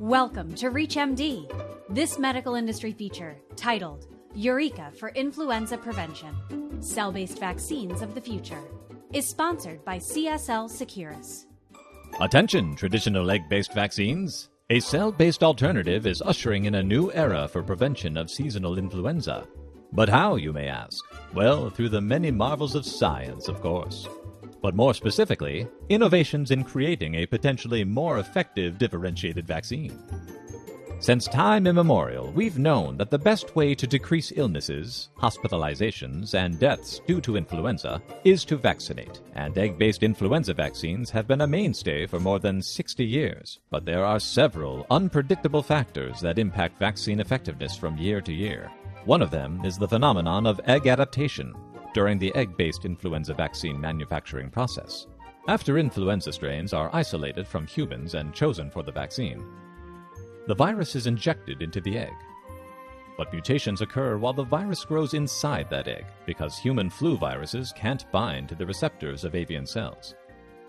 Welcome to ReachMD. This medical industry feature, titled Eureka for Influenza Prevention Cell Based Vaccines of the Future, is sponsored by CSL Seqirus. Attention, traditional egg based vaccines. A cell based alternative is ushering in a new era for prevention of seasonal influenza. But how, you may ask? Well, through the many marvels of science, of course. But more specifically, innovations in creating a potentially more effective differentiated vaccine. Since time immemorial, we've known that the best way to decrease illnesses, hospitalizations, and deaths due to influenza is to vaccinate, and egg based influenza vaccines have been a mainstay for more than 60 years. But there are several unpredictable factors that impact vaccine effectiveness from year to year. One of them is the phenomenon of egg adaptation during the egg based influenza vaccine manufacturing process. After influenza strains are isolated from humans and chosen for the vaccine, the virus is injected into the egg. But mutations occur while the virus grows inside that egg because human flu viruses can't bind to the receptors of avian cells.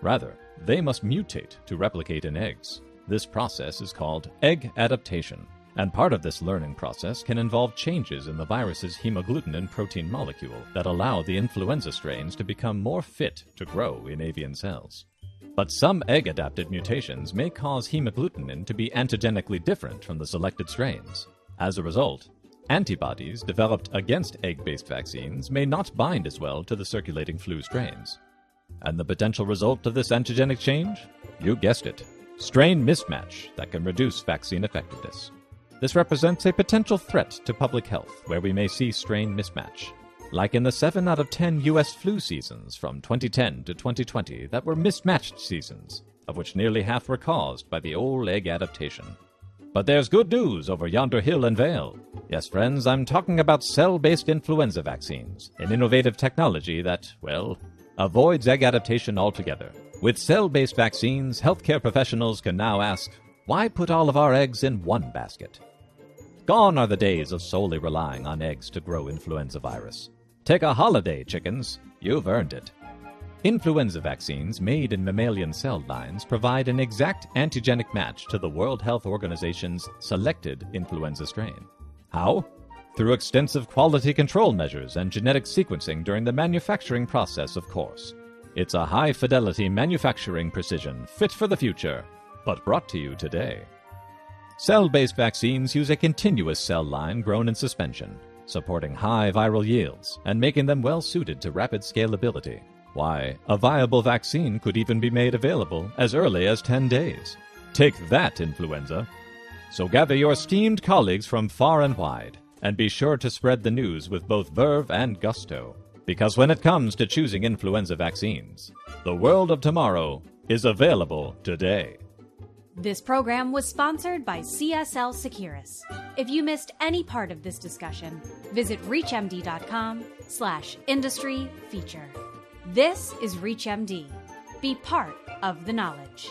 Rather, they must mutate to replicate in eggs. This process is called egg adaptation, and part of this learning process can involve changes in the virus's hemagglutinin protein molecule that allow the influenza strains to become more fit to grow in avian cells. But some egg adapted mutations may cause hemagglutinin to be antigenically different from the selected strains. As a result, antibodies developed against egg based vaccines may not bind as well to the circulating flu strains. And the potential result of this antigenic change? You guessed it strain mismatch that can reduce vaccine effectiveness. This represents a potential threat to public health where we may see strain mismatch like in the 7 out of 10 US flu seasons from 2010 to 2020 that were mismatched seasons, of which nearly half were caused by the old egg adaptation. But there's good news over yonder hill and vale. Yes, friends, I'm talking about cell based influenza vaccines, an innovative technology that, well, avoids egg adaptation altogether. With cell based vaccines, healthcare professionals can now ask, why put all of our eggs in one basket? Gone are the days of solely relying on eggs to grow influenza virus. Take a holiday, chickens. You've earned it. Influenza vaccines made in mammalian cell lines provide an exact antigenic match to the World Health Organization's selected influenza strain. How? Through extensive quality control measures and genetic sequencing during the manufacturing process, of course. It's a high fidelity manufacturing precision fit for the future, but brought to you today. Cell based vaccines use a continuous cell line grown in suspension supporting high viral yields and making them well suited to rapid scalability. Why, a viable vaccine could even be made available as early as 10 days. Take that, influenza! So gather your esteemed colleagues from far and wide, and be sure to spread the news with both verve and gusto. Because when it comes to choosing influenza vaccines, the world of tomorrow is available today. This program was sponsored by CSL Seqirus. If you missed any part of this discussion, visit reachmd.com slash industry feature. This is ReachMD. Be part of the knowledge.